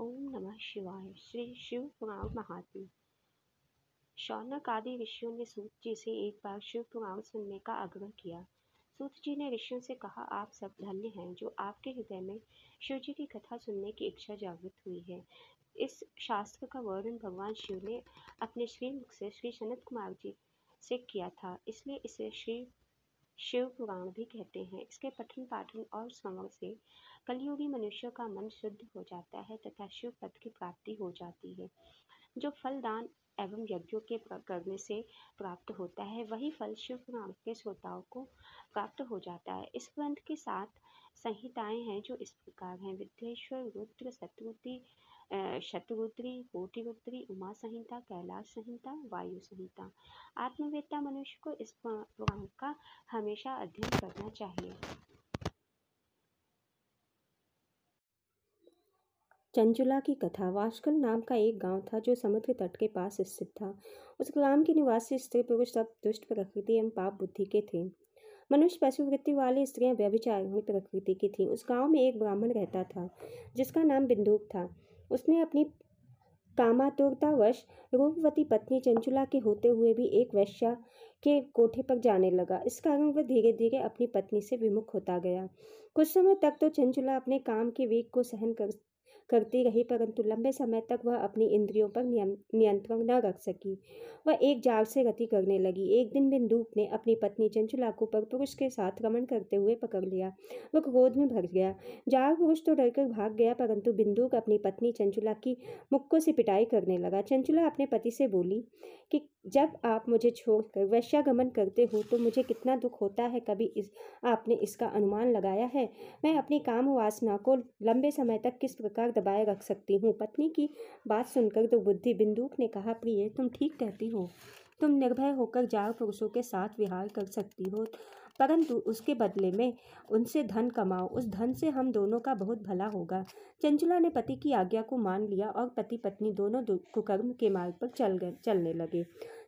ओम नमः शिवाय। श्री शिव पुराण महात्म्य शौनक आदि ऋषियों ने सूत जी से एक बार शिव पुराण सुनने का आग्रह किया। सूत जी ने ऋषियों से कहा, आप सब धन्य हैं जो आपके हृदय में शिव जी की कथा सुनने की इच्छा जागृत हुई है। इस शास्त्र का वर्णन भगवान शिव ने अपने श्रीमुख से श्री सनत कुमार जी से किया था। इसलिए इसे श्री शिव पुराण भी कहते हैं। इसके पठन पाठन और श्रवण से कलयुगी मनुष्य का मन शुद्ध हो जाता है तथा शिव पद की प्राप्ति हो जाती है। जो फल दान एवं यज्ञों के करने से प्राप्त होता है, वही फल शिव पुराण के श्रोताओं को प्राप्त हो जाता है। इस ग्रंथ के साथ संहिताएँ हैं जो इस प्रकार हैं। विद्येश्वर रुद्र शत्रुति शतरुद्री कोटिरुद्री उमा संहिता, कैलाश संहिता, वायु संहिता। आत्मवेत्ता मनुष्य को इस पुराण का हमेशा अध्ययन करना चाहिए। चंचुला की कथा। वाशकल नाम का एक गाँव था जो समुद्र तट के पास स्थित था। उस ग्राम के निवासी स्त्री पुरुष सब दुष्ट प्रकृति एवं पाप बुद्धि के थे। मनुष्य पशुवृत्ति वाली स्त्रियाँ व्यभिचारिणी प्रकृति की थीं। उस गाँव में एक ब्राह्मण रहता था, जिसका नाम बिंदुक था। उसने अपनी कामातुरतावश रूपवती पत्नी चंचुला के होते हुए भी एक वैश्या के कोठे पर जाने लगा। इस कारण वह धीरे धीरे अपनी पत्नी से विमुख होता गया। कुछ समय तक तो चंचुला अपने काम के वेग को सहन कर करती रही, परंतु लंबे समय तक वह अपनी इंद्रियों पर नियंत्रण न रख सकी। वह एक जार से गति करने लगी। एक दिन बिंदुक ने अपनी पत्नी चंचुला को परपुरुष के साथ रमन करते हुए पकड़ लिया। वह क्रोध में भर गया। जार पुरुष तो डरकर भाग गया, परंतु बिंदुक अपनी पत्नी चंचुला की मुक्को से पिटाई करने लगा। चंचुला अपने पति से बोली कि, जब आप मुझे छोड़कर वैश्यागमन करते हो तो मुझे कितना दुख होता है, कभी इस, आपने इसका अनुमान लगाया है? मैं अपनी काम वासना को लंबे समय तक किस प्रकार दबाए रख सकती हूँ। पत्नी की बात सुनकर तो बुद्धि बिंदुक ने कहा, प्रिय, तुम ठीक कहती हो। तुम निर्भय होकर जार पुरुषों के साथ विहार कर सकती हो, परंतु उसके बदले में उनसे धन कमाओ। उस धन से हम दोनों का बहुत भला होगा। चंचला ने पति की आज्ञा को मान लिया और पति पत्नी दोनों कुकर्म के मार्ग पर चल गए, चलने लगे।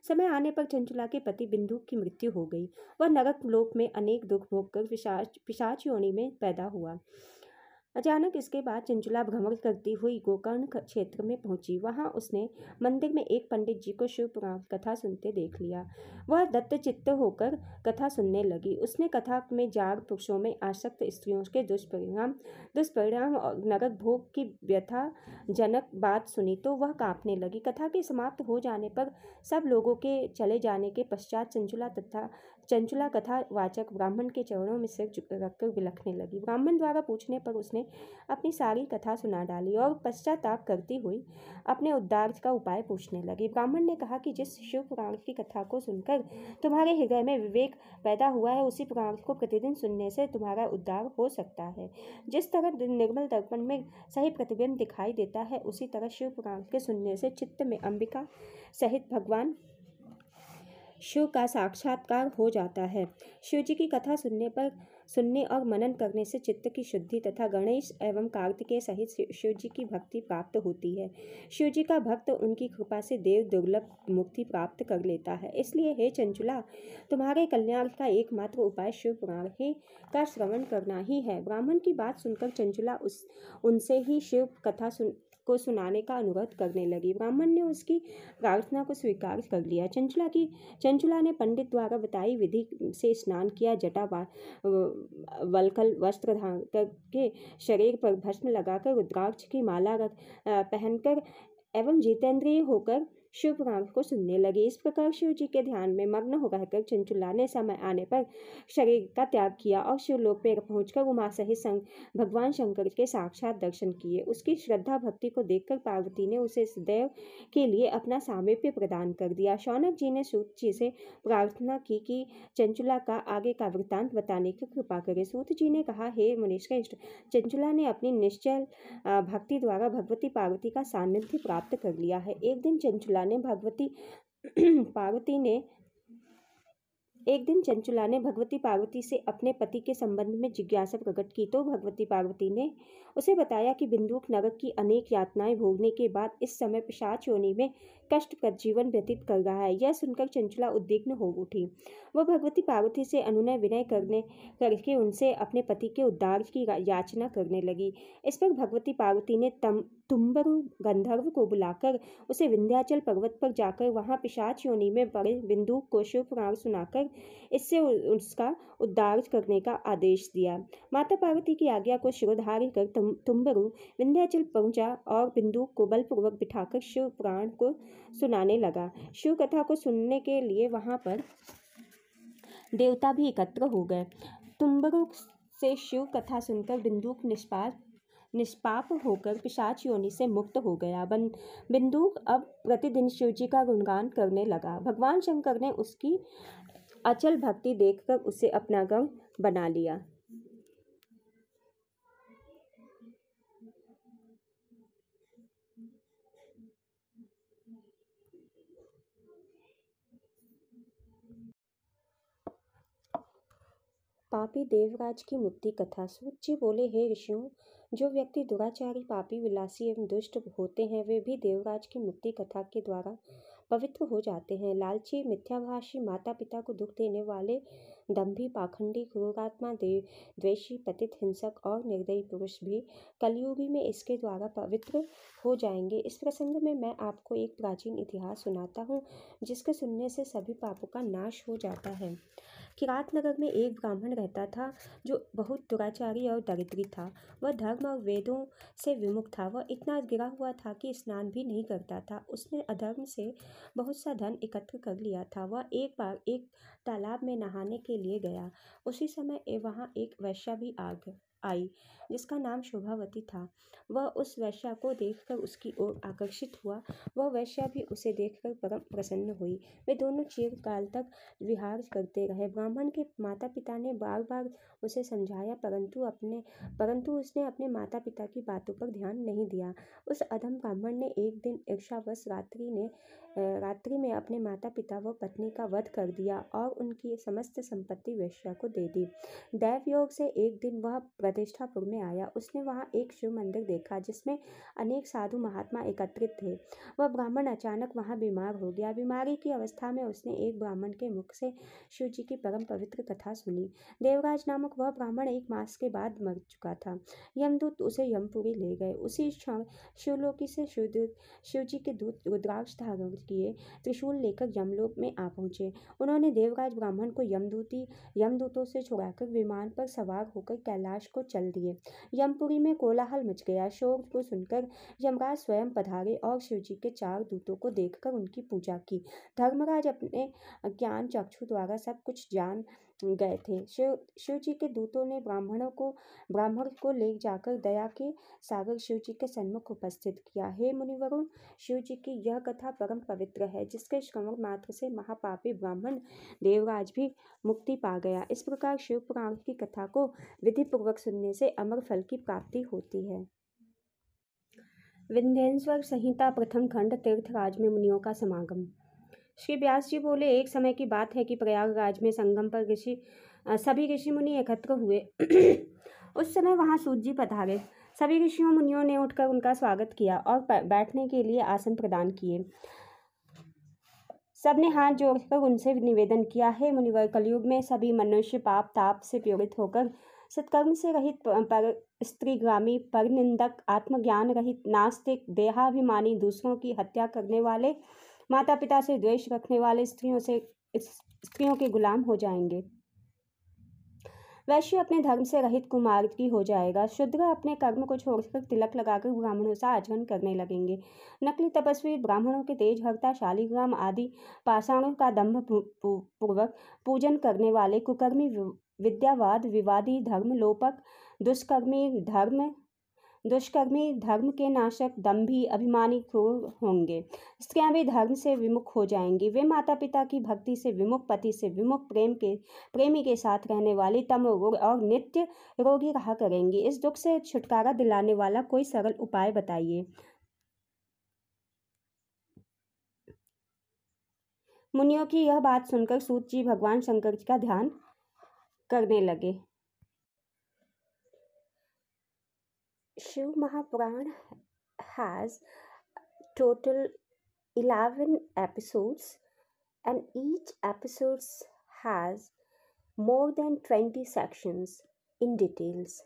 समय आने पर चंचला के पति बिंदु की मृत्यु हो गई। वह नरक लोक में अनेक दुख भोग कर पिशाच पिशाच योनि में पैदा हुआ। अचानक इसके बाद चंचला भ्रमण करती हुई गोकर्ण क्षेत्र में पहुँची। वहाँ उसने मंदिर में एक पंडित जी को शिव पुराण कथा सुनते देख लिया। वह दत्तचित्त होकर कथा सुनने लगी। उसने कथा में जाग पुरुषों में आसक्त स्त्रियों के दुष्परिणाम दुष्परिणाम और नरक भोग की व्यथा जनक बात सुनी तो वह कांपने लगी। कथा के समाप्त हो जाने पर सब लोगों के चले जाने के पश्चात चंचुला तथा चंचुला कथा वाचक ब्राह्मण के चरणों में सिर रखकर बिलखने लगी। ब्राह्मण द्वारा पूछने पर उसने अपनी सारी कथा सुना डाली और पश्चाताप करती हुई अपने उद्धार का उपाय पूछने लगी। ब्राह्मण ने कहा कि जिस शिव पुराण की कथा को सुनकर तुम्हारे हृदय में विवेक पैदा हुआ है, उसी पुराण को प्रतिदिन सुनने से तुम्हारा उद्धार हो सकता है। जिस तरह निर्मल दर्पण में सही प्रतिबिंब दिखाई देता है, उसी तरह शिव पुराण के सुनने से चित्त में अंबिका सहित भगवान शिव का साक्षात्कार हो जाता है। शिव जी की कथा सुनने पर, सुनने और मनन करने से चित्त की शुद्धि तथा गणेश एवं कार्तिकेय सहित शिव जी की भक्ति प्राप्त होती है। शिव जी का भक्त उनकी कृपा से देव दुर्लभ मुक्ति प्राप्त कर लेता है। इसलिए, हे चंचुला, तुम्हारे कल्याण का एकमात्र उपाय शिव पुराण ही का श्रवण करना ही है। ब्राह्मण की बात सुनकर चंचुला उस, उनसे ही शिव कथा सुन को सुनाने का अनुरोध करने लगी। ब्राह्मण ने उसकी प्रार्थना को स्वीकार कर लिया। चंचला की, चंचला ने पंडित द्वारा बताई विधि से स्नान किया। जटा वलकल वस्त्र धारण करके शरीर पर भस्म लगाकर रुद्राक्ष की माला पहनकर एवं जितेंद्रिय होकर शिव पुराण को सुनने लगे। इस प्रकार शिव जी के ध्यान में मग्न हो रहकर चंचुला समय आने पर शरीर का त्याग किया और शिवलोक पर पहुंचकर उमा सहित संग भगवान शंकर के साक्षात दर्शन किए। उसकी श्रद्धा भक्ति को देखकर पार्वती ने उसे सदैव के लिए अपना सामिप्य प्रदान कर दिया। शौनक जी ने सूत जी से प्रार्थना की कि चंचुला का आगे का वृत्तांत बताने की कृपा करे। सूत जी ने कहा, हे मुनिश्रेष्ठ, चंचुला ने अपनी निश्चल भक्ति द्वारा भगवती पार्वती का सानिध्य प्राप्त कर लिया है। एक दिन चंचुला ने भगवती पार्वती ने एक दिन चंचुला ने भगवती पार्वती से अपने पति के संबंध में जिज्ञासा प्रकट की तो भगवती पार्वती ने उसे बताया कि बिंदुक नगर की अनेक यातनाएँ भोगने के बाद इस समय पिशाच योनि में कष्टप्रद जीवन व्यतीत कर रहा है। यह सुनकर चंचला उद्विग्न हो उठी। वह भगवती पार्वती से अनुनय विनय करने, करके उनसे अपने पति के उद्धार की याचना करने लगी। इस पर भगवती पार्वती ने तम, तुम्बरु गंधर्व को बुलाकर उसे विंध्याचल पर्वत पर जाकर वहाँ पिशाच योनि में पड़े बिंदु को शिव पुराण सुनाकर इससे उसका उद्धार करने का आदेश दिया। माता पार्वती की आज्ञा को शिरोधार्य कर तुम, तुम्बरु विंध्याचल पहुँचा और बिंदु को बलपूर्वक बिठाकर शिव पुराण को सुनाने लगा। शिव कथा को सुनने के लिए वहाँ पर देवता भी एकत्र हो गए। तुम्बरु से शिव कथा सुनकर बिंदुक निष्पाप निष्पाप होकर पिशाच योनि से मुक्त हो गया। बन, बिंदुक अब प्रतिदिन शिव जी का गुणगान करने लगा। भगवान शंकर ने उसकी अचल भक्ति देखकर उसे अपना गम बना लिया। पापी देवराज की मुक्ति कथा। सूत जी बोले, हे ऋषियों, जो व्यक्ति दुराचारी, पापी, विलासी एवं दुष्ट होते हैं, वे भी देवराज की मुक्ति कथा के द्वारा पवित्र हो जाते हैं। लालची, मिथ्याभाषी माता पिता को दुख देने वाले, दम्भी, पाखंडी, क्रूरात्मा देव द्वेषी, पतित, हिंसक और निर्दयी पुरुष भी कलयुगी में इसके द्वारा पवित्र हो जाएँगे। इस प्रसंग में मैं आपको एक प्राचीन इतिहास सुनाता हूँ, जिसके सुनने से सभी पापों का नाश हो जाता है। किरात नगर में एक ब्राह्मण रहता था, जो बहुत दुराचारी और दरिद्री था। वह धर्म और वेदों से विमुख था। वह इतना गिरा हुआ था कि स्नान भी नहीं करता था। उसने अधर्म से बहुत सा धन एकत्र कर लिया था। वह एक बार एक तालाब में नहाने के लिए गया। उसी समय वहाँ एक वैश्या भी आ आई, जिसका नाम शोभावती था। वह उस वैश्या को देखकर उसकी ओर आकर्षित हुआ। वह वैश्या भी उसे देखकर परम प्रसन्न हुई। वे दोनों चिरकाल तक विहार करते रहे। ब्राह्मण के माता पिता ने बार बार उसे समझाया, परंतु अपने, परंतु उसने अपने माता पिता की बातों पर ध्यान नहीं दिया। उस अधम ब्राह्मण ने एक दिन ईर्षावश रात्रि ने रात्रि में अपने माता पिता व पत्नी का वध कर दिया और उनकी समस्त संपत्ति वेश्या को दे दी। दैव योग से एक दिन वह प्रतिष्ठापुर में आया। उसने वहाँ एक शिव मंदिर देखा, जिसमें अनेक साधु महात्मा एकत्रित थे। वह ब्राह्मण अचानक वहाँ बीमार हो गया। बीमारी की अवस्था में उसने एक ब्राह्मण के मुख से शिव जी की परम पवित्र कथा सुनी। देवराज नामक वह ब्राह्मण एक मास के बाद मर चुका था। यमदूत उसे यमपुरी ले गए। उसी क्षण शिवलोकी से शिव शिव जी के दूत रुद्राक्ष धारण किए, त्रिशूल लेकर यमलोक में आ पहुँचे। उन्होंने देवराज ब्राह्मण को यमदूती, यमदूतों से छुड़ाकर विमान पर सवार होकर कैलाश को चल दिए। यमपुरी में कोलाहल मच गया। शोर को सुनकर यमराज स्वयं पधारे और शिवजी के चार दूतों को देखकर उनकी पूजा की। धर्मराज अपने ज्ञान चक्षु द्वारा सब कुछ जान गए थे। शिव शिव जी के दूतों ने ब्राह्मणों को, ब्राह्मण को ले जाकर दया के सागर शिव जी के सन्मुख उपस्थित किया। हे मुनिवरों शिव जी की यह कथा परम पवित्र है, जिसके श्रवण मात्र से महापापी ब्राह्मण देवराज भी मुक्ति पा गया। इस प्रकार शिव पुराण की कथा को विधि पूर्वक सुनने से अमर फल की प्राप्ति होती है। विंध्येश्वर संहिता प्रथम खंड तीर्थराज में मुनियों का समागम श्री व्यास जी बोले, एक समय की बात है कि प्रयागराज में संगम पर ऋषि सभी ऋषि मुनि एकत्र हुए। उस समय वहाँ सूत जी पधारे। सभी ऋषियों मुनियों ने उठकर उनका स्वागत किया और बैठने के लिए आसन प्रदान किए। सबने हाथ जोड़कर उनसे निवेदन किया, है मुनिवर, कलयुग में सभी मनुष्य पाप, ताप से पीड़ित होकर, सत्कर्म से रहित पर स्त्रीग्रामी पर निंदक आत्मज्ञान रहित, नास्तिक, देहाभिमानी, दूसरों की हत्या करने वाले माता पिता से द्वेष रखने वाले स्त्रियों से स्त्रियों के गुलाम हो जाएँगे। वैश्य अपने धर्म से रहित कुमार की हो जाएगा। शुद्र अपने कर्म को छोड़कर तिलक लगाकर ब्राह्मणों से आचरण करने लगेंगे। नकली तपस्वी ब्राह्मणों के तेज हरता शालिग्राम आदि पाषाणों का दम्भ पूर्वक पूजन करने वाले कुकर्मी विद्यावाद, विवादी धर्म, लोपक, दुष्कर्मी धर्म दुष्कर्मी धर्म के नाशक, दम्भी, अभिमानी, क्रूर होंगे। स्त्रियाँ भी धर्म से विमुख हो जाएँगी। वे माता पिता की भक्ति से विमुख, पति से विमुख, प्रेम के, प्रेमी के साथ रहने वाली तम और नित्य रोगी रहा करेंगी। इस दुख से छुटकारा दिलाने वाला कोई सरल उपाय बताइए? मुनियों की यह बात सुनकर सूत जी भगवान शंकर जी का ध्यान करने लगे। Shiv Mahapuran has total 11 episodes and each episode has more than 20 sections in details